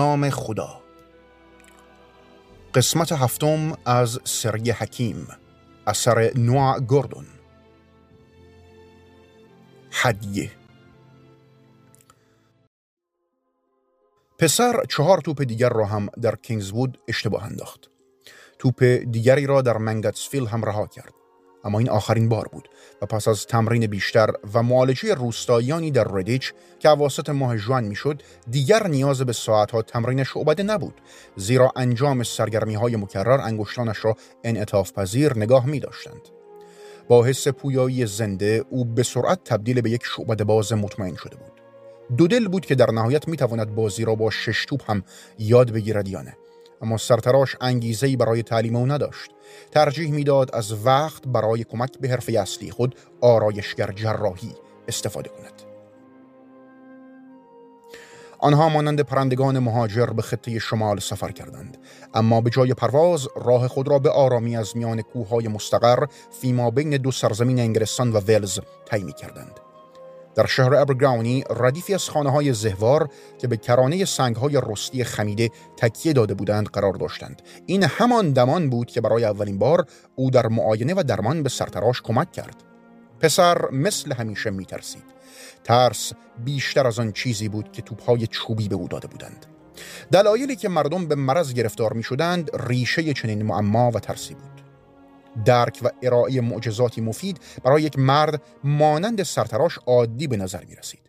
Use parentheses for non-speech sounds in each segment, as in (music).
نام خدا قسمت هفتم از سری حکیم اثر نوع گوردون هدیه پسر چهار توپ دیگر را هم در کینگزوود اشتباه انداخت. توپ دیگری را در منگتسفیل هم رها کرد. اما این آخرین بار بود و پس از تمرین بیشتر و معالجه روستاییانی در ردیچ که اواسط ماه جوان می‌شد دیگر نیاز به ساعتها تمرین شعبده نبود زیرا انجام سرگرمی های مکرر انگشتانش را انعطاف پذیر نگاه می داشتند. با حس پویایی زنده او به سرعت تبدیل به یک شعبده باز مطمئن شده بود. دو دل بود که در نهایت می‌تواند بازی را با شش توپ هم یاد بگیرد یا نه اما سرتراش انگیزه برای تعلیم او نداشت. ترجیح می‌داد از وقت برای کمک به حرفه اصلی خود آرایشگر جراحی استفاده کند. آنها مانند پرندگان مهاجر به خطه شمال سفر کردند. اما به جای پرواز راه خود را به آرامی از میان کوههای مستقر فیما بین دو سرزمین انگلستان و ولز طی کردند. در شهر ابرگراونی ردیفی از خانه های زهوار که به کرانه سنگ های رستی خمیده تکیه داده بودند قرار داشتند. این همان دمان بود که برای اولین بار او در معاینه و درمان به سرتراش کمک کرد. پسر مثل همیشه می ترسید ترس بیشتر از آن چیزی بود که توپهای چوبی به او داده بودند. دلایلی که مردم به مرض گرفتار می شدند ریشه چنین معما و ترسی بود. درک و ارائه معجزاتی مفید برای یک مرد مانند سرتراش عادی به نظر می رسید.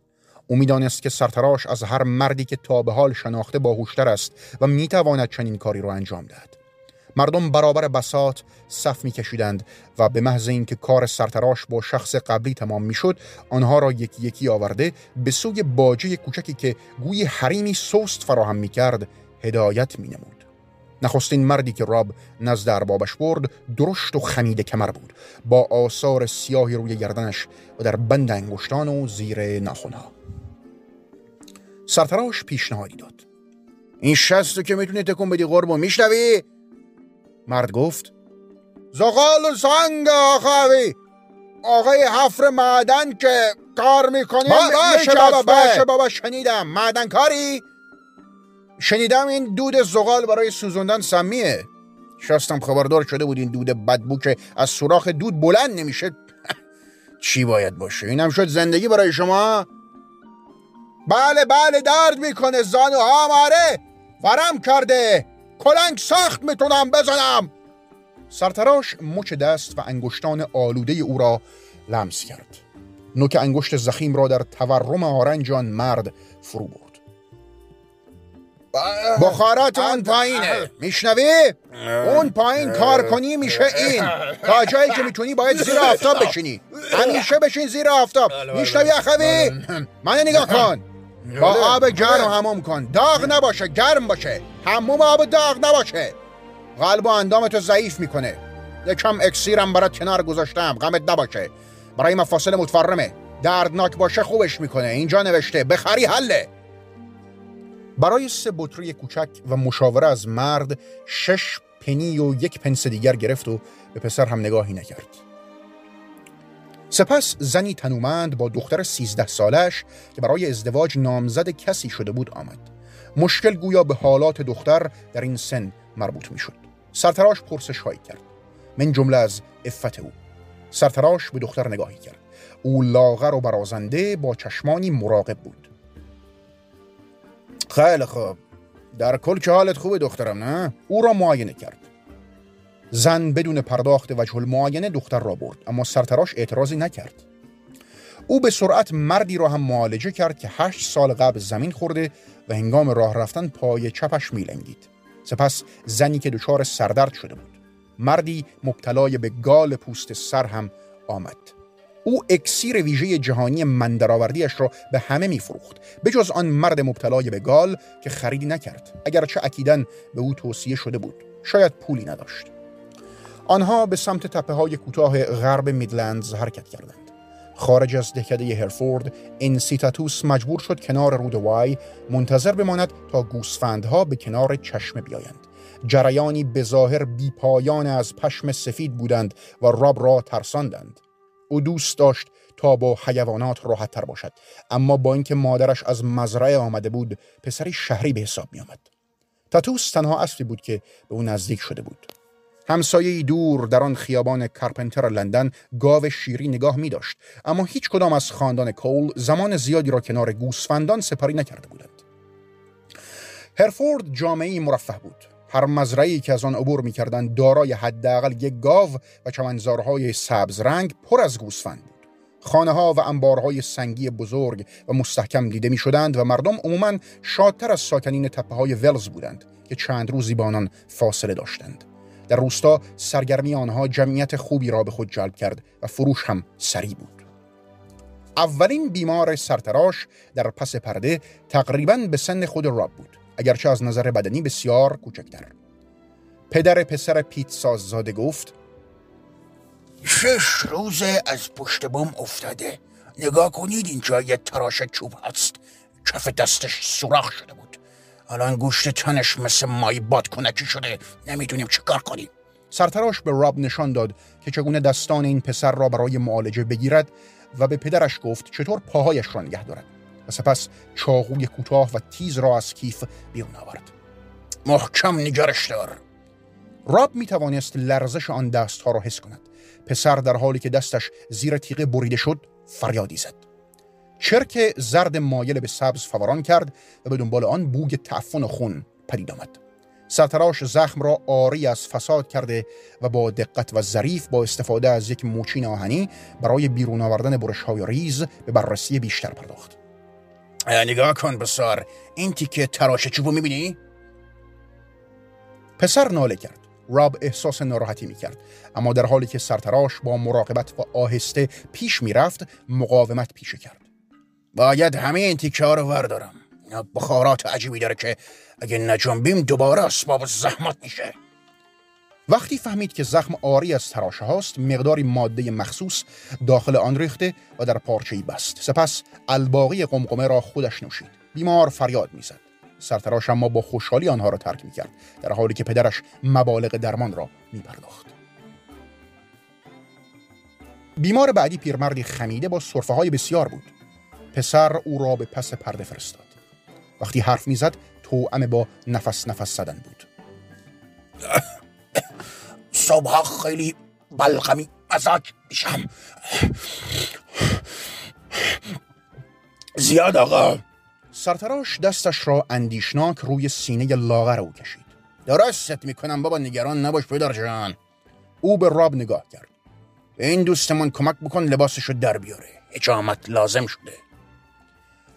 او می‌دانست که سرتراش از هر مردی که تا به حال شناخته باهوشتر است و می تواند چنین کاری را انجام دهد. مردم برابر بسات صف میکشیدند و به محض اینکه کار سرتراش با شخص قبلی تمام می‌شد آنها را یکی یکی آورده به سوی باجه کوچکی که گوی حریمی سوست فراهم می‌کرد هدایت مینمود نخستین مردی که راب نزد اربابش برد درشت و خمیده کمر بود. با آثار سیاهی روی گردنش و در بند انگشتان و زیر ناخونها سرتراش پیشنهادی داد. این شست که می‌تونی تکون بدی قربو میشنوی؟ مرد گفت زغال سنگ آقاوی آقای حفر معدن که کار می‌کنی. باشه بابا باشه بابا شنیدم. معدن کاری؟ شنیدم این دود زغال برای سوزوندن سمیه. شستم خبردار شده بود این دود بدبو که از سوراخ دود بلند نمیشه. (laughs) چی باید باشه؟ اینم شد زندگی برای شما؟ بله بله درد می‌کنه زانو. ها ماره ورم کرده! کلنگ سخت می‌تونم بزنم! سرتراش مچ دست و انگشتان آلوده او را لمس کرد. نوک انگشت زخیم را در تورم آرنجان مرد فرو برد. بخارات اون پایینه. میشنوی؟ اون پایین کار کنی میشه این. تا جایی که می‌تونی باید زیر آفتاب بشینی. همیشه بشین زیر آفتاب. میشنوی اخوی؟ من نگاه کن. با آب گرم هموم کن. داغ نباشه گرم باشه. هموم آب داغ نباشه. قلب و اندامتو ضعیف می‌کنه. یکم اکسیرم برات کنار گذاشتم. غمت نباشه. برای مفاصل متفرمه. دردناک باشه خوبش می‌کنه. اینجا نوشته. بخری حله. برای سه بطری کوچک و مشاوره از مرد شش پنی و یک پنس دیگر گرفت و به پسر هم نگاهی نکرد. سپس زنی تنومند با دختر سیزده سالش که برای ازدواج نامزد کسی شده بود آمد. مشکل گویا به حالات دختر در این سن مربوط می شد سرتراش پرسش هایی کرد. من جمله از افت او. سرتراش به دختر نگاهی کرد. او لاغر و برازنده با چشمانی مراقب بود. خیلی خوب. در کل که حالت خوبه دخترم نه؟ او را معاینه کرد. زن بدون پرداخت وجه المعاینه دختر را برد اما سرتراش اعتراضی نکرد. او به سرعت مردی را هم معالجه کرد که هشت سال قبل زمین خورده و هنگام راه رفتن پای چپش میلنگید. سپس زنی که دچار سردرد شده بود. مردی مبتلای به گال پوست سر هم آمد. او اکسیر ویژه جهانی مندرآوردیش را به همه میفروخت به جز آن مرد مبتلای به گال که خریدی نکرد اگرچه اکیدن به او توصیه شده بود. شاید پولی نداشت. آنها به سمت تپه های کوتاه غرب میدلندز حرکت کردند. خارج از دهکده هرفورد انسیتاتوس مجبور شد کنار رود وای منتظر بماند تا گوسفندها به کنار چشمه بیایند. جریانی به ظاهر بیپایان از پشم سفید بودند و راب را ترساندند. او دوست داشت تا با حیوانات راحت تر باشد. اما با اینکه مادرش از مزرعه آمده بود پسری شهری به حساب می آمد. تاتوس تنها اصلی بود که به او نزدیک شده بود. همسایه دور در آن خیابان کارپنتر لندن گاو شیری نگاه می داشت اما هیچ کدام از خاندان کول زمان زیادی را کنار گوسفندان سپاری نکرده بودند. هرفورد جامعه مرفه بود. هر مزرعی که از آن عبور می‌کردند دارای حداقل یک گاو و چمنزارهای سبز رنگ پر از گوسفند بود. خانه ها و انبارهای سنگی بزرگ و مستحکم دیده می شدند و مردم عموما شادتر از ساکنین تپه های ولز بودند که چند روزی با آنان فاصله داشتند. در روستا سرگرمی آنها جمعیت خوبی را به خود جلب کرد و فروش هم سریع بود. اولین بیمار سرتراش در پس پرده تقریبا به سن خود راب بود. اگرچه از نظر بدنی بسیار کوچکتر. پدر پسر پیت ساززاده گفت شش روزه از پشت بوم افتاده. نگاه کنید اینجا یه تراش چوب هست. کف دستش سوراخ شده بود. الان گوشت تنش مثل مای باد کنکی شده. نمی‌دونیم چه کار کنیم. سرتراش به راب نشان داد که چگونه دستان این پسر را برای معالجه بگیرد و به پدرش گفت چطور پاهایش را نگه دارد. سپس چاقوی کوتاه و تیز را از کیف بیرون آورد. محکم نگرش دار راب می توانست لرزش آن دستها را حس کند. پسر در حالی که دستش زیر تیغه بریده شد فریادی زد. چرک زرد مایل به سبز فوران کرد و به دنبال آن بوگ تعفن خون پدید آمد. سرتراش زخم را آری از فساد کرده و با دقت و ظریف با استفاده از یک موچین آهنی برای بیرون آوردن برش های ریز به بررسی بیشتر پرداخت. نگاه کن بسار این تیکه تراش چوبو می‌بینی؟ پسر ناله کرد. راب احساس ناراحتی می‌کرد. اما در حالی که سرتراش با مراقبت و آهسته پیش می‌رفت مقاومت پیشه کرد. باید همه این تیکه ها رو وردارم. بخارات عجیبی داره که اگه نجنبیم دوباره اسباب زحمت میشه. وقتی فهمید که زخم آری از تراشه هاست مقداری ماده مخصوص داخل آن ریخته و در پارچه‌ای بست. سپس الباقی قمقمه را خودش نوشید. بیمار فریاد می‌زد. سرتراش اما با خوشحالی آنها را ترک می‌کرد در حالی که پدرش مبالغ درمان را میپرداخت. بیمار بعدی پیرمردی خمیده با صرفه های بسیار بود. پسر او را به پس پرده فرستاد. وقتی حرف می‌زد توأم با نفس نفس زدن بود. صبح خیلی بلغمی مزاج میشم. زیاد آقا. سرتراش دستش را اندیشناک روی سینه لاغر او کشید. درستت می‌کنم بابا نگران نباش پدر جان. او به راب نگاه کرد. به این دوستمون کمک بکن لباسشو در بیاره. اجامت لازم شده.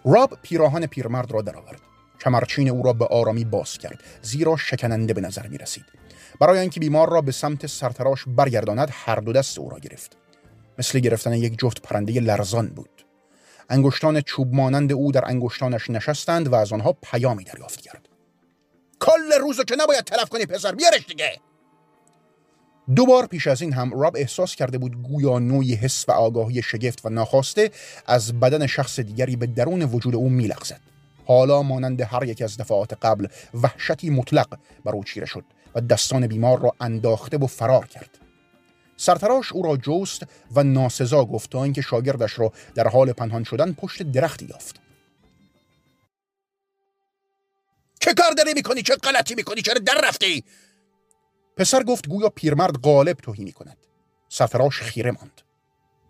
راب پیراهن پیرمرد را درآورد. کمرچین او را به آرامی باز کرد. زیرا شکننده به نظر می رسید برای اینکه بیمار را به سمت سرتراش برگرداند هر دو دست او را گرفت. مثل گرفتن یک جفت پرنده لرزان بود. انگشتان چوب مانند او در انگشتانش نشستند و از آنها پیامی دریافت کرد. کل روزو که نباید تلف کنی پسر بیارش دیگه! دوبار پیش از این هم راب احساس کرده بود گویا نوعی حس و آگاهی شگفت و ناخواسته از بدن شخص دیگری به درون وجود او میلغزد. حالا مانند هر یک از دفعات قبل وحشتی مطلق بر او چیره شد. و دستان بیمار را انداخته و فرار کرد. سرتراش او را جست و ناسزا گفت تا اینکه شاگردش را در حال پنهان شدن پشت درختی یافت. چه کار داری می‌کنی؟ چه غلطی می‌کنی؟ چرا در رفتی؟ پسر گفت گویا پیرمرد غالب توهی می‌کند. سرتراش خیره ماند.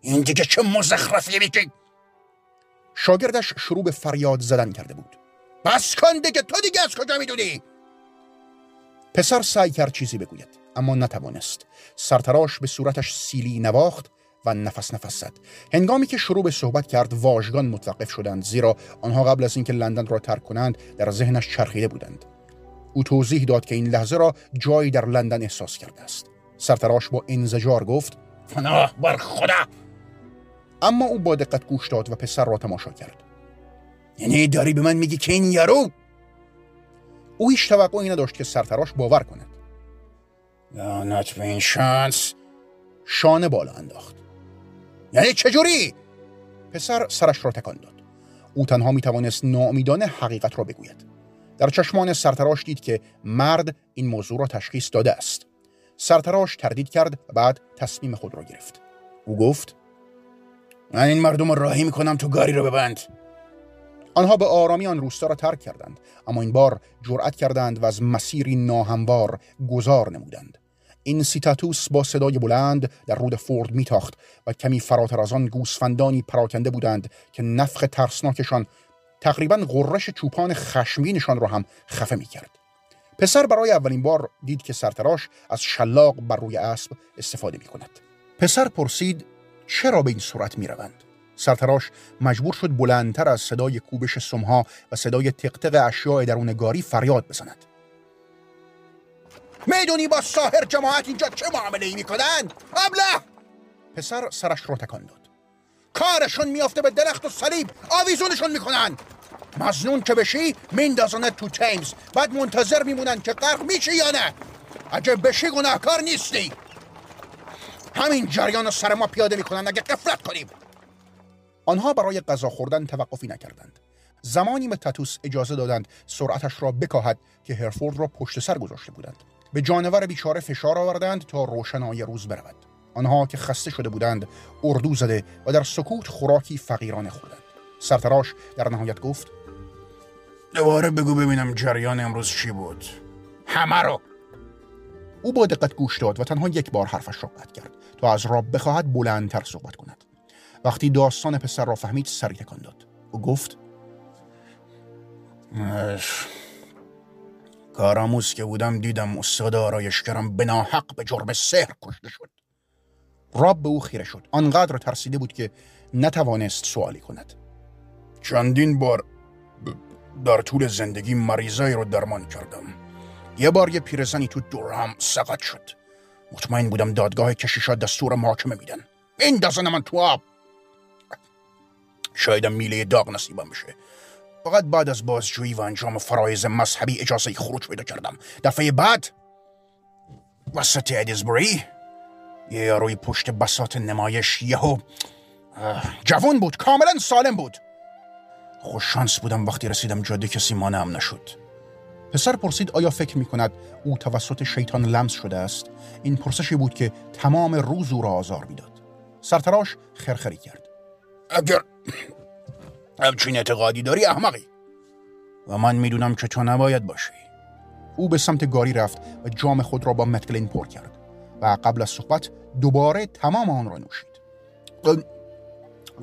این دیگه چه مزخرفی میگی؟ شاگردش شروع به فریاد زدن کرده بود. بس کن دیگه تو دیگه از کجا می‌دونی؟ پسر سعی کرد چیزی بگوید اما نتوانست. سرتراش به صورتش سیلی نواخت و نفس نفس زد. هنگامی که شروع به صحبت کرد واژگان متوقف شدند زیرا آنها قبل از اینکه لندن را ترک کنند در ذهنش چرخیده بودند. او توضیح داد که این لحظه را جایی در لندن احساس کرده است. سرتراش با انزجار گفت پناه بر خدا! اما او با دقت گوش داد و پسر را تماشا کرد. یعنی داری به من میگی که این یارو او هیچ توقعی نداشت که سرتراش باور کند. لعنت به این شانس شانه بالا انداخت. یعنی چجوری؟ پسر سرش را تکان داد. او تنها می توانست ناامیدانه حقیقت را بگوید. در چشمان سرتراش دید که مرد این موضوع را تشخیص داده است. سرتراش تردید کرد و بعد تصمیم خود را گرفت. او گفت من این مردم را راهی می‌کنم تو گاری را ببند. آنها به آرامی آن روستا را ترک کردند اما این بار جرأت کردند و از مسیری ناهموار گذار نمودند این سیتاتوس با صدای بلند در رود فورد میتاخت و کمی فراتر از آن گوسفندانی پراکنده بودند که نفخ ترسناکشان تقریبا غرش چوپان خشمگینشان را هم خفه می‌کرد پسر برای اولین بار دید که سرتراش از شلاق بر روی اسب استفاده می کند. پسر پرسید چرا به این صورت می روند؟ سرتراش مجبور شد بلندتر از صدای کوبش سمها و صدای تقتق اشیاء درون گاری فریاد بزند. می‌دونی با ساهر جماعت اینجا چه معامله ای می‌کنن؟ ابله پسر سرش رو تکان داد. کارشون میافته به درخت و صلیب آویزونشون می‌کنن مزنون که بشی میندازنت تو تیمز بعد منتظر میمونن که غرق میشی یا نه اگه بشی گناهکار نیستی همین جریان سر ما پیاده می‌کنن اگه قفلت کنیم آنها برای غذا خوردن توقفی نکردند. زمانی به تاتوس اجازه دادند سرعتش را بکاهد که هرفورد را پشت سر گذاشته بودند. به جانور بیچاره فشار آوردند تا روشنایی روز برود. آنها که خسته شده بودند اردو زده و در سکوت خوراکی فقیرانه خوردند. سرتراش در نهایت گفت دوباره بگو ببینم جریان امروز چی بود. همه رو. او با دقت گوش داد و تنها یک بار حرفش را قطع کرد تا از راب بخواهد بلندتر صحبت کند. وقتی داستان پسر را فهمید سری تکان داد. او گفت کاراموز که بودم دیدم استاد آرایشگرم به ناحق به جرم سحر کشته شد. راب به او خیره شد. آنقدر ترسیده بود که نتوانست سوالی کند. چندین بار در طول زندگی مریضایی رو درمان کردم. یه بار یه پیرزنی تو دورهم سقط شد. مطمئن بودم دادگاه کشیشا دستور محاکمه میدن. این دازن من تو آب! شایدم میله داغ نصیبم بشه. فقط بعد از بازجویی و انجام فرایز مذهبی اجازه خروج پیدا کردم. دفعه بعد وسط ادیزبری یه یاروی پشت بسات نمایش یهو جوان بود کاملا سالم بود. خوش شانس بودم وقتی رسیدم جاده کسی مانم نشد. پسر پرسید آیا فکر می کند او توسط شیطان لمس شده است؟ این پرسشی بود که تمام روز او را آزار می‌داد. سرتراش خرخری کرد. اگر همچین اعتقادی داری احمقی. و من می‌دونم که تو نباید باشی. او به سمت گاری رفت و جام خود را با متکلین پر کرد و قبل از صحبت دوباره تمام آن را نوشید.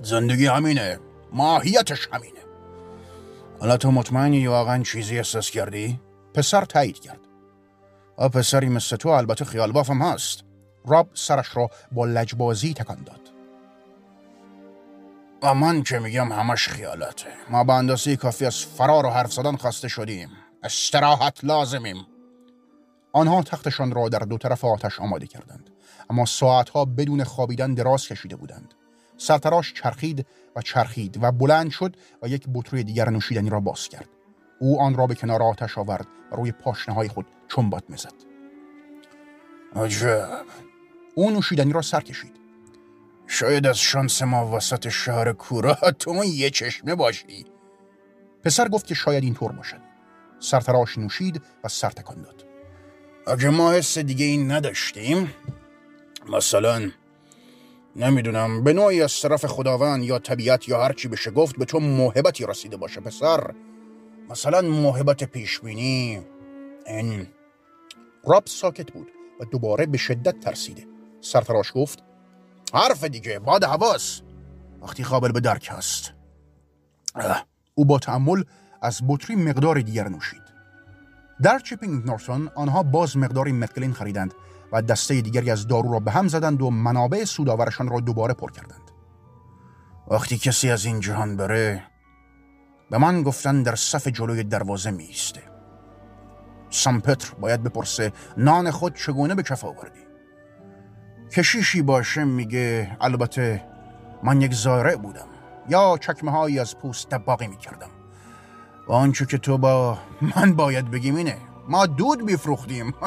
زندگی همینه. ماهیتش همینه. حالا تو مطمئنی واقعا چیزی احساس کردی؟ پسر تایید کرد. آ پسری مثل تو البته خیال بافم هست. راب سرش را با لجبازی تکان داد. و من که میگم همش خیالاته. ما به اندازه کافی از فرار و حرف زدن خسته شدیم. استراحت لازمیم. آنها تختشان را در دو طرف آتش آماده کردند. اما ساعتها بدون خوابیدن دراز کشیده بودند. سرتراش چرخید و چرخید و بلند شد و یک بطری دیگر نوشیدنی را باز کرد. او آن را به کنار آتش آورد و روی پاشنه های خود چنبات می‌زد. عجب. او نوشیدنی را سر کشید. شاید از شانس ما وسط شهر کورا تو یه چشمه باشی. پسر گفت که شاید اینطور باشد. سرتراش نوشید و سر تکان داد. اگه ما حس دیگه این نداشتیم مثلا نمی‌دونم به نوعی از طرف خداوند یا طبیعت یا هرچی بشه گفت به تو موهبتی رسیده باشه پسر. مثلا موهبت پیشبینی. این راب ساکت بود و دوباره به شدت ترسیده. سرفراش گفت حرف دیگه باد حواس وقتی قابل به درک هست. او با تعمل از بطری مقدار دیگر نوشید. در چیپینگ نورتون آنها باز مقداری متکلین خریدند و دسته دیگری از دارو را به هم زدند و منابع سوداورشان را دوباره پر کردند. وقتی کسی از این جهان بره به من گفتن در صف جلوی دروازه میسته سامپتر باید بپرسه نان خود چگونه به کف آوردی؟ کشیشی باشه میگه البته من یک زاره بودم. یا چکمه هایی از پوست دباقی می‌کردم. و آنچه که تو با من باید بگیم اینه ما دود میفروختیم. (laughs)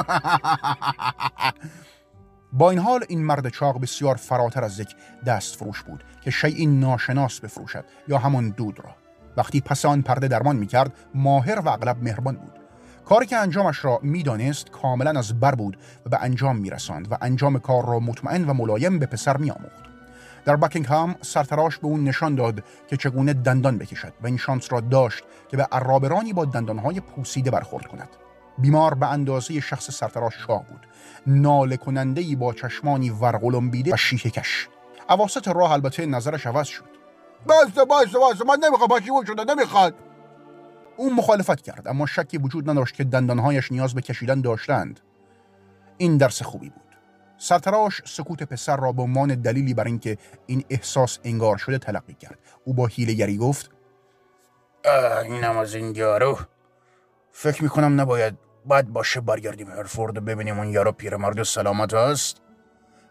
با این حال این مرد چاق بسیار فراتر از یک دست فروش بود که شیعی ناشناس بفروشد یا همون دود را. وقتی پس آن پرده درمان می‌کرد ماهر و اغلب مهربان بود. کاری که انجامش را می‌دانست کاملا از بر بود و به انجام میرساند و انجام کار را مطمئن و ملایم به پسر میآموخت. در بکینگهام سرتراش به اون نشان داد که چگونه دندان بکشد و این شانس را داشت که به عرابرانی با دندانهای پوسیده برخورد کند. بیمار به اندازه شخص سرتراش شاه بود. ناله کننده با چشمانی ورقلم و شیه کش. اواسط راه البته نظرش عوض شد. باسته باسته باسته من نمی‌خوام پشیمون شده نمی‌خواد. او مخالفت کرد اما شکی وجود نداشت که دندانهایش نیاز به کشیدن داشتند. این درس خوبی بود. سرتراش سکوت پسر را به عنوان دلیلی بر اینکه این احساس انگار شده تلقی کرد. او با گری گفت اینم از این یارو. فکر می‌کنم نباید بد باشه برگردیم هرفورد ببینیم اون یارو پیرمرد سلامت است.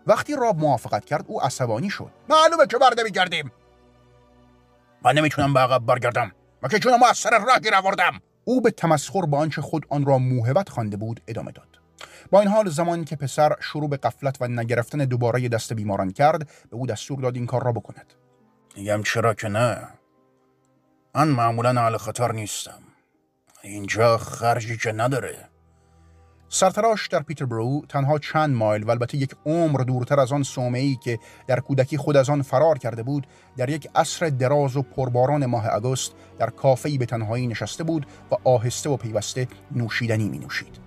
وقتی راب موافقت کرد او عصبانی شد. معلومه که برده میگردیم من نمی‌تونم به عقب برگردم. و که چون از سر راه گیر آوردم او به تمسخر با آنچه خود آن را موهبت خوانده بود ادامه داد. با این حال زمانی که پسر شروع به قفلت و نگرفتن دوباره دست بیماران کرد به او دستور داد این کار را بکند. میگم چرا که نه؟ من معمولا اهل خطر نیستم. اینجا خرجی که نداره. سرتراش در پیتربرو تنها چند مایل و البته یک عمر دورتر از آن ای که در کودکی خود از آن فرار کرده بود در یک عصر دراز و پرباران ماه اگست در کافه‌ای به تنهایی نشسته بود و آهسته و پیوسته نوشیدنی می نوشید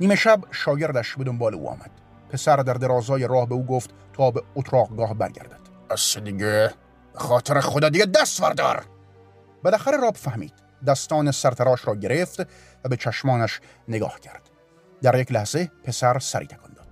نیمه شب شاگردش به دنبال او آمد. پسر در درازای راه به او گفت تا به اتراقگاه برگردد. از دیگه خاطر خدا دیگه دست وردار! بالاخره راب فهمید. دستان سرتراش را گرفت و به چشمانش نگاه کرد. در یک لحظه پسر سری تکان داد.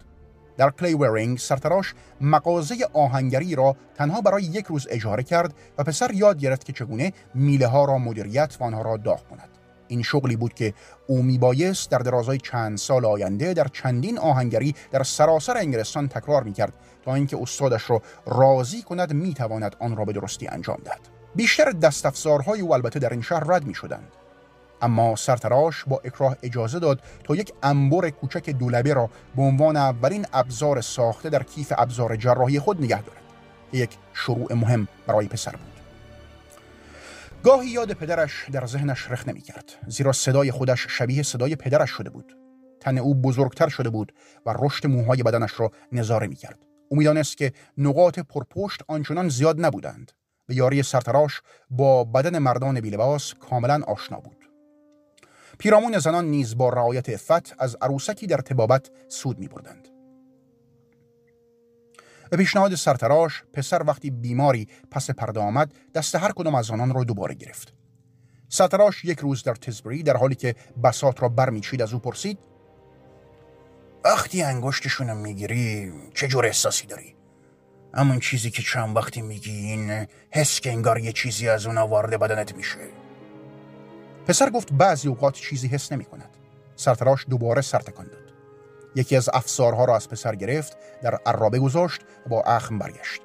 در کلی ورینگ سرتراش مغازه آهنگری را تنها برای یک روز اجاره کرد و پسر یاد گرفت که چگونه میله ها را مدیریت و آنها را داغ کند. این شغلی بود که او میبایست در درازای چند سال آینده در چندین آهنگری در سراسر انگلستان تکرار می‌کرد تا اینکه استادش را راضی کند می‌تواند آن را به درستی انجام دهد. بیشتر دستافزارهای او البته در این شهر رد می شدند. اما سرتراش با اکراه اجازه داد تا یک انبر کوچک دولبه را به عنوان اولین ابزار ساخته در کیف ابزار جراحی خود نگه دارد. یک شروع مهم برای پسر بود. گاهی یاد پدرش در ذهنش رخ نمی کرد زیرا صدای خودش شبیه صدای پدرش شده بود. تن او بزرگتر شده بود و رشد موهای بدنش را نظاره می کرد او که نقاط پرپشت آنچنان زیاد نبودند. به یاری سرتراش با بدن مردان بیلباس کاملا آشنا بود. پیرامون زنان نیز با رعایت افت از عروسکی در تبابت سود می بردند. به پیشنهاد سرتراش پسر وقتی بیماری پس پرده آمد دست هر کدام از آنان را دوباره گرفت. سرتراش یک روز در تزبری در حالی که بسات را برمیچید از او پرسید وقتی انگشتشونو می‌گیری چه جور احساسی داری؟ همون چیزی که چند وقتی میگی این حس که انگار یه چیزی از اون وارد بدنت میشه. پسر گفت بعضی اوقات چیزی حس نمی کند سرتراش دوباره سر تکان داد. یکی از افسارها را از پسر گرفت در عرابه گذاشت و با اخم برگشت.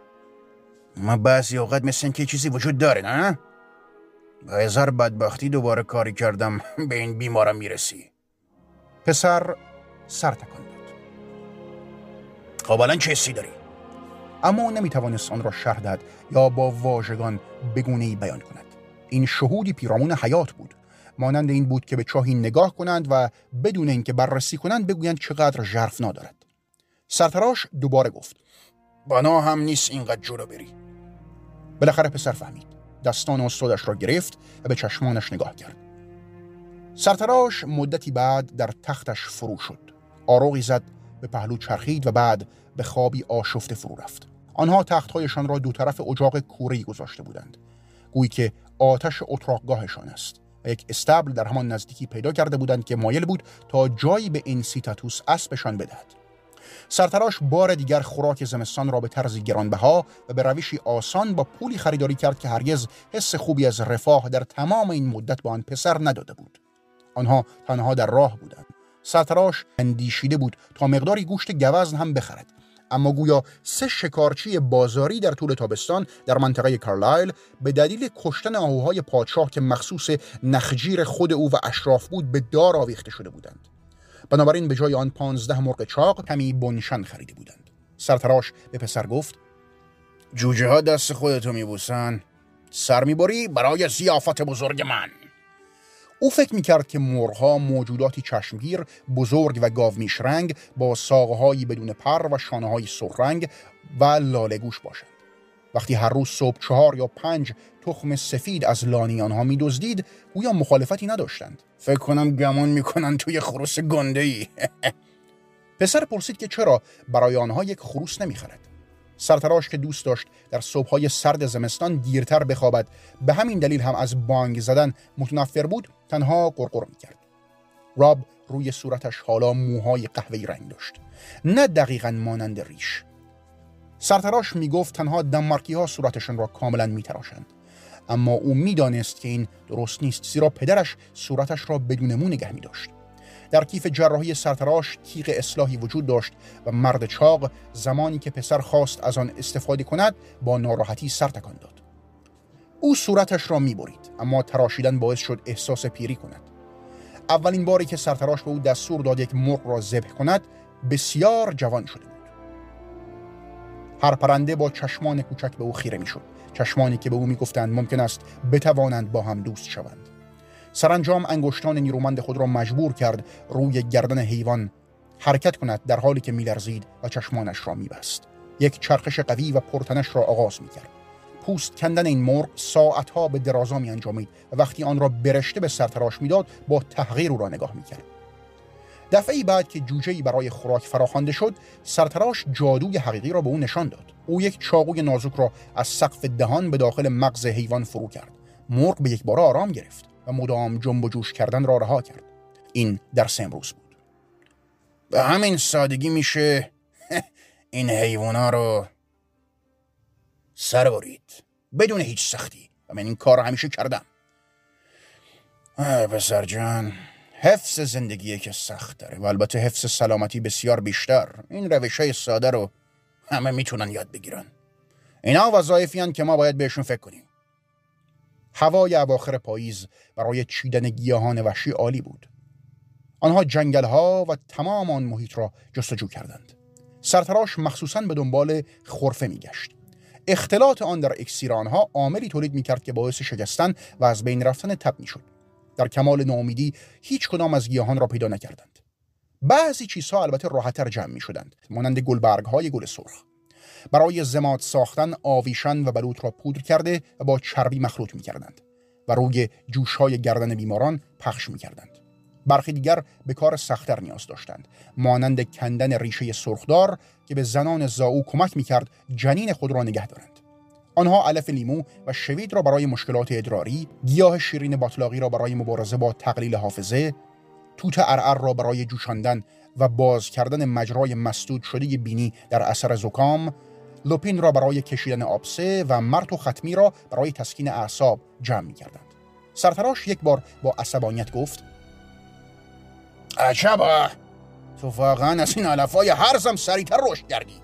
ما بعضی اوقات مثل که چیزی وجود داره نه؟ با هزار بدبختی دوباره کاری کردم (laughs) به این بیمارم می‌رسی. پسر سر تکان داد. خب الان چه حسی داری؟ اما او نمی‌توانست آن را شرح دهد یا با واژگان بگونه بیان کند. این شهودی پیرامون حیات بود. مانند این بود که به چاهی نگاه کنند و بدون اینکه بررسی کنند بگویند چقدر ژرف ندارد سرتراش دوباره گفت بنا هم نیست اینقدر جلو بری. بالاخره پسر فهمید. دستان استادش را گرفت و به چشمانش نگاه کرد. سرتراش مدتی بعد در تختش فرو شد. آروغی زد به پهلو چرخید و بعد به خوابی آشفته فرو رفت. آنها تختهایشان را دو طرف اجاق کوری گذاشته بودند. گویی که آتش اتراقگاهشان است و یک استبل در همان نزدیکی پیدا کرده بودند که مایل بود تا جایی به این سیتاتوس اسبشان بدهد. سرتراش بار دیگر خوراک زمستان را به طرزی گرانبها و به روشی آسان با پولی خریداری کرد که هرگز حس خوبی از رفاه در تمام این مدت به آن پسر نداده بود. آنها تنها در راه بودند. سرتراش اندیشیده بود تا مقداری گوشت گوزن هم بخرد. اما گویا سه شکارچی بازاری در طول تابستان در منطقه کارلایل به دلیل کشتن آهوهای پادشاه که مخصوص نخجیر خود او و اشراف بود به دار آویخته شده بودند. بنابراین به جای آن پانزده مرغ چاق کمی بنشن خریده بودند. سرتراش به پسر گفت جوجه ها دست خودتو میبوسن. سر می‌بری برای زیافت بزرگ من. او فکر می‌کرد که مرغها موجوداتی چشمگیر بزرگ و گاو میشرنگ با ساقهایی بدون پر و شانه های سرخرنگ و لالگوش باشند. وقتی هر روز صبح چهار یا پنج تخم سفید از لانی آنها میدزدید گویا مخالفتی نداشتند. فکر کنم گمون می‌کنن توی خروس گنده ای (laughs) پسر پرسید که چرا برای آنها یک خروس نمی‌خرد. سرتراش که دوست داشت در صبحهای سرد زمستان دیرتر بخوابد. به همین دلیل هم از بانگ زدن متنفر بود تنها قرقر می‌کرد. راب روی صورتش حالا موهای قهوه‌ای رنگ داشت. نه دقیقا مانند ریش. سرتراش می‌گفت تنها دنمارکی ها صورتشان را کاملا میتراشند. اما او می‌دانست که این درست نیست زیرا پدرش صورتش را بدون مو نگه می داشت. در کیف جراحی سرتراش تیغ اصلاحی وجود داشت و مرد چاق زمانی که پسر خواست از آن استفاده کند با ناراحتی سر تکان داد. او صورتش را می‌برید اما تراشیدن باعث شد احساس پیری کند. اولین باری که سرتراش به او دستور داد یک مرغ را ذبح کند بسیار جوان شده بود. هر پرنده با چشمان کوچک به او خیره می‌شد. چشمانی که به او می‌گفتند ممکن است بتوانند با هم دوست شوند. سرانجام انگشتان نیرومند خود را مجبور کرد روی گردن حیوان حرکت کند در حالی که میلرزید و چشمانش را میبست. یک چرخش قوی و پرتنش را آغاز می‌کرد. پوست کندن این مرغ ساعتها به درازا می انجامید و وقتی آن را برشته به سرتراش می‌داد با تحقیر او را نگاه می‌کرد. دفعه بعد که جوجه برای خوراک فراخوانده شد سرتراش جادوی حقیقی را به او نشان داد. او یک چاقوی نازک را از سقف دهان به داخل مغز حیوان فرو کرد. مرغ به یک بار آرام گرفت. و مدام جنب و جوش کردن را رها کرد. این در امروز بود. به همین سادگی میشه (laughs) این حیوانا رو سر برید. بدون هیچ سختی. و من این کار رو همیشه کردم. پسر جان حفظ زندگی که سخت داره و البته حفظ سلامتی بسیار بیشتر. این روش های ساده رو همه می‌تونن یاد بگیرن. اینا وظایفی که ما باید بهشون فکر کنیم. هوای اواخر پاییز برای چیدن گیاهان وحشی عالی بود. آنها جنگل ها و تمام آن محیط را جستجو کردند. سرتراش مخصوصا به دنبال خرفه میگشت. اختلاط آن در اکسیر آنها عاملی تولید می‌کرد که باعث شکستن و از بین رفتن تب می‌شد. در کمال ناامیدی هیچ کدام از گیاهان را پیدا نکردند. بعضی چیزها البته راحتتر جمع می شدند مانند گلبرگ های گل سرخ. برای زماد ساختن آویشن و بلوط را پودر کرده و با چربی مخلوط می کردند و روی جوش های گردن بیماران پخش می کردند. برخی دیگر به کار سختتر نیاز داشتند مانند کندن ریشه سرخدار که به زنان زاو کمک می کرد جنین خود را نگه دارند آنها علف لیمو و شوید را برای مشکلات ادراری، گیاه شیرین باطلاقی را برای مبارزه با تقلیل حافظه، توت ارعر را برای جوشاندن و باز کردن مجرای مسدود شده بینی در اثر زکام، لوپین را برای کشیدن آبسه و مرت و ختمی را برای تسکین اعصاب جمع می کردند. سرتراش یک بار با عصبانیت گفت عجبا تو واقعا از این علفای هرزم سریعتر رشد کردی.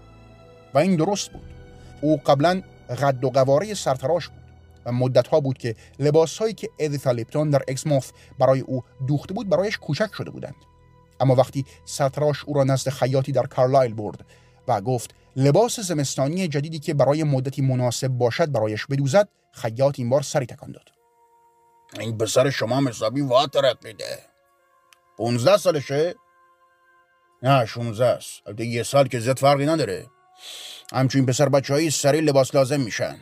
و این درست بود. او قبلا قد و قواره سرتراش بود و مدت ها بود که لباس هایی که ادیتا لیپتون در اکسموف برای او دوخته بود برایش کوچک شده بودند. اما وقتی سرتراش او را نزد خیاطی در کارلایل برد و گفت لباس زمستانی جدیدی که برای مدتی مناسب باشد برایش بدوزد خیاط این بار سری تکان داد. این پسر شما حسابی وا ترقیده. 15 سالشه؟ نه 16 است. یه سال که زیاد فرقی نداره. همچون پسر بچه های سری لباس لازم میشن.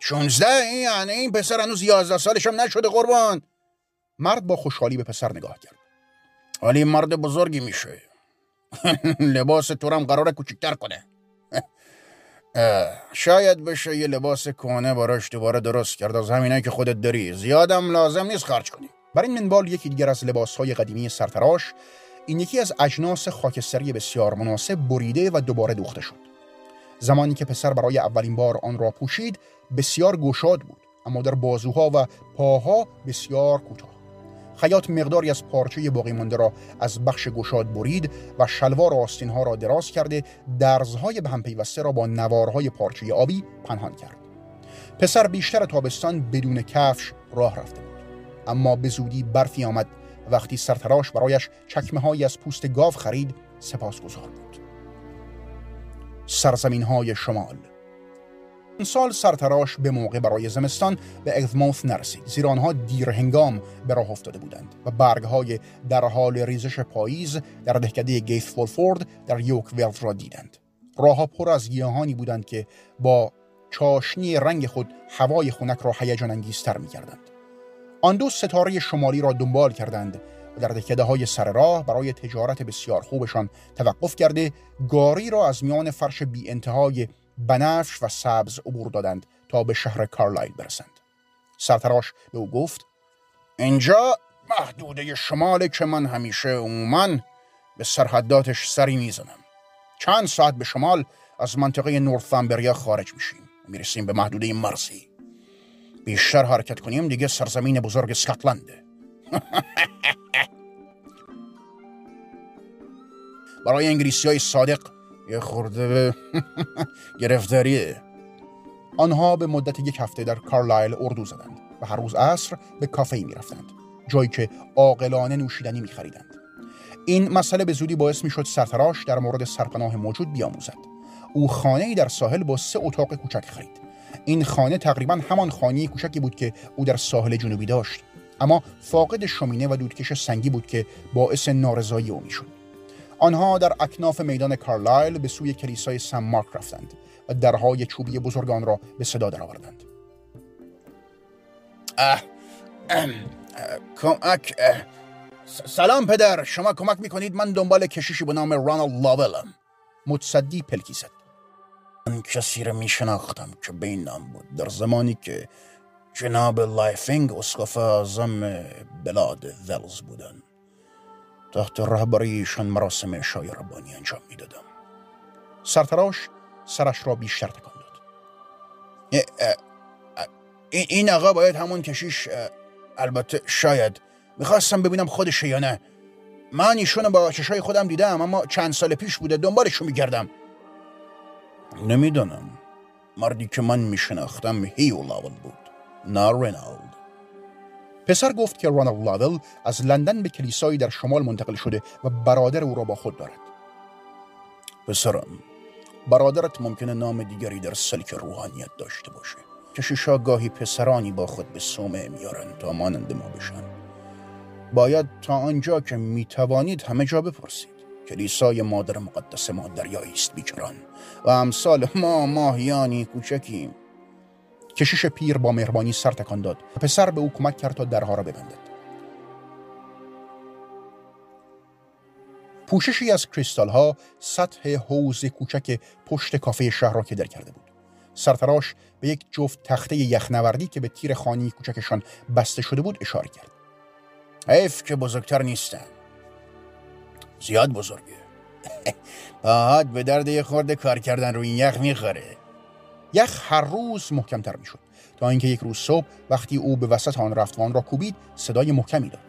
16 این یعنی این پسر هنوز 11 سالش هم نشده قربان. مرد با خوشحالی به پسر نگاه کرد. حالی مرد بزرگی میشه. (laughs) لباس تو هم قراره کوچکتر کنه. شاید بشه یه لباس کهنه براش دوباره درست کرد از همینه که خودت داری. زیادم لازم نیست خرج کنی. بر این منوال یکی دیگر از لباسهای قدیمی سرتراش این یکی از اجناس خاکستری بسیار مناسب بریده و دوباره دوخته شد. زمانی که پسر برای اولین بار آن را پوشید بسیار گشاد بود اما در بازوها و پاها بسیار کوتاه. خیاط مقداری از پارچه باقی مانده را از بخش گشاد برید و شلوار آستینها را دراز کرده درزهای به هم پیوسته را با نوارهای پارچه آبی پنهان کرد. پسر بیشتر تابستان بدون کفش راه رفته بود. اما به زودی برفی آمد. وقتی سرتراش برایش چکمه از پوست گاو خرید سپاسگزار بود. سرزمین های شمال سال سرتراش به موقع برای زمستان به اگزموث نرسید زیرا آنها دیر هنگام به راه افتاده بودند و برگ های در حال ریزش پاییز در دهکده گیت فولفورد در یوک ویلز را دیدند راهها پر از گیاهانی بودند که با چاشنی رنگ خود هوای خنک را هیجان انگیزتر می‌کردند. آن دو ستاره شمالی را دنبال کردند و در دهکده های سر راه برای تجارت بسیار خوبشان توقف کرده گاری را از میان فرش بی انتهای بنفش و سبز عبور دادند تا به شهر کارلایل برسند. سرتراش به او گفت اینجا محدوده شماله که من همیشه عموما به سرحداتش سری می‌زنم. چند ساعت به شمال از منطقه نورثامبریا خارج میشیم. می‌رسیم به محدوده مرزی. بیشتر حرکت کنیم دیگه سرزمین بزرگ اسکاتلنده. (laughs) برای انگلیسی های صادق یه خورده (laughs) گرفتاریه. آنها به مدت یک هفته در کارلایل اردو زدند و هر روز عصر به کافه می رفتند جایی که عاقلانه نوشیدنی می خریدند این مسئله به زودی باعث می شد سرتراش در مورد سرپناه موجود بیاموزد. او خانه ای در ساحل با سه اتاق کوچک خرید. این خانه تقریبا همان خانه کوچکی بود که او در ساحل جنوبی داشت. اما فاقد شومینه و دودکش سنگی بود که باعث نارضایی او می‌شد. آنها در اکناف میدان کارلایل به سوی کلیسای سم مارک رفتند و درهای چوبی بزرگان را به صدا درآوردند. سلام پدر شما کمک می‌کنید من دنبال کشیشی به نام رانالد لاولم متصدی پلکی زد. من کسی را میشناختم که به این نام بود. در زمانی که جناب لایفینگ اسقف اعظم بلاد ولز بودند. تحت رهبریشان مراسم عشای ربانی انجام می‌دادم. سرتراش سرش را بیشتر تکان داد. این آقا باید همون کشیش البته شاید. می‌خواستم ببینم خودشه یا نه. من ایشون با چشای خودم دیدم اما چند سال پیش بوده دنبالشو میگردم. نمی‌دانم مردی که من میشناختم هیو لاول بود نه رینالد. پسر گفت که رانالد لاول از لندن به کلیسایی در شمال منتقل شده و برادر او را با خود دارد. پسرم برادرت ممکنه نام دیگری در سلک روحانیت داشته باشه. کشیشا گاهی پسرانی با خود به سومه میارن تا مانند ما بشن. باید تا آنجا که می‌توانید همه جا بپرسید. کلیسای مادر مقدس ما دریایی است بیکران و امثال ما ماهیانی کوچکیم کشیش پیر با مهربانی سر تکان داد و پسر به او کمک کرد تا درها را ببندد. پوششی از کریستال ها سطح حوز کوچک پشت کافه شهر را کدر کرده بود. سرتراش به یک جفت تخته یخنوردی که به تیر خانی کوچکشان بسته شده بود اشاره کرد. حیف که بزرگتر نیستن زیاد بزرگه. (laughs) پاهات به درد یه خورده کار کردن روی این یخ می‌خوره. یخ هر روز محکمتر می‌شد. تا اینکه یک روز صبح وقتی او به وسط آن رفت را کوبید صدای محکمی داد.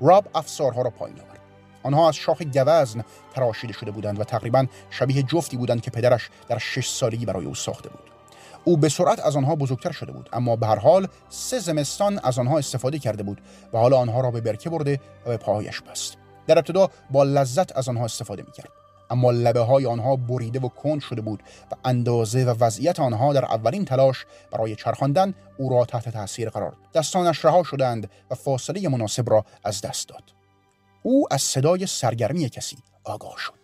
راب افسارها را پایین آورد. آنها از شاخ گوزن تراشیده شده بودند و تقریبا شبیه جفتی بودند که پدرش در شش سالگی برای او ساخته بود. او به سرعت از آنها بزرگتر شده بود اما به هر حال سه زمستان از آنها استفاده کرده بود و حالا آنها را به برکه برده و به پاهایش بست. در ابتدا با لذت از آنها استفاده می‌کرد. اما لبه های آنها بریده و کند شده بود و اندازه و وضعیت آنها در اولین تلاش برای چرخاندن او را تحت تاثیر قرار داد. دستانش رها شدند و فاصله مناسب را از دست داد. او از صدای سرگرمی کسی آگاه شد.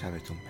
شبتون بخیر.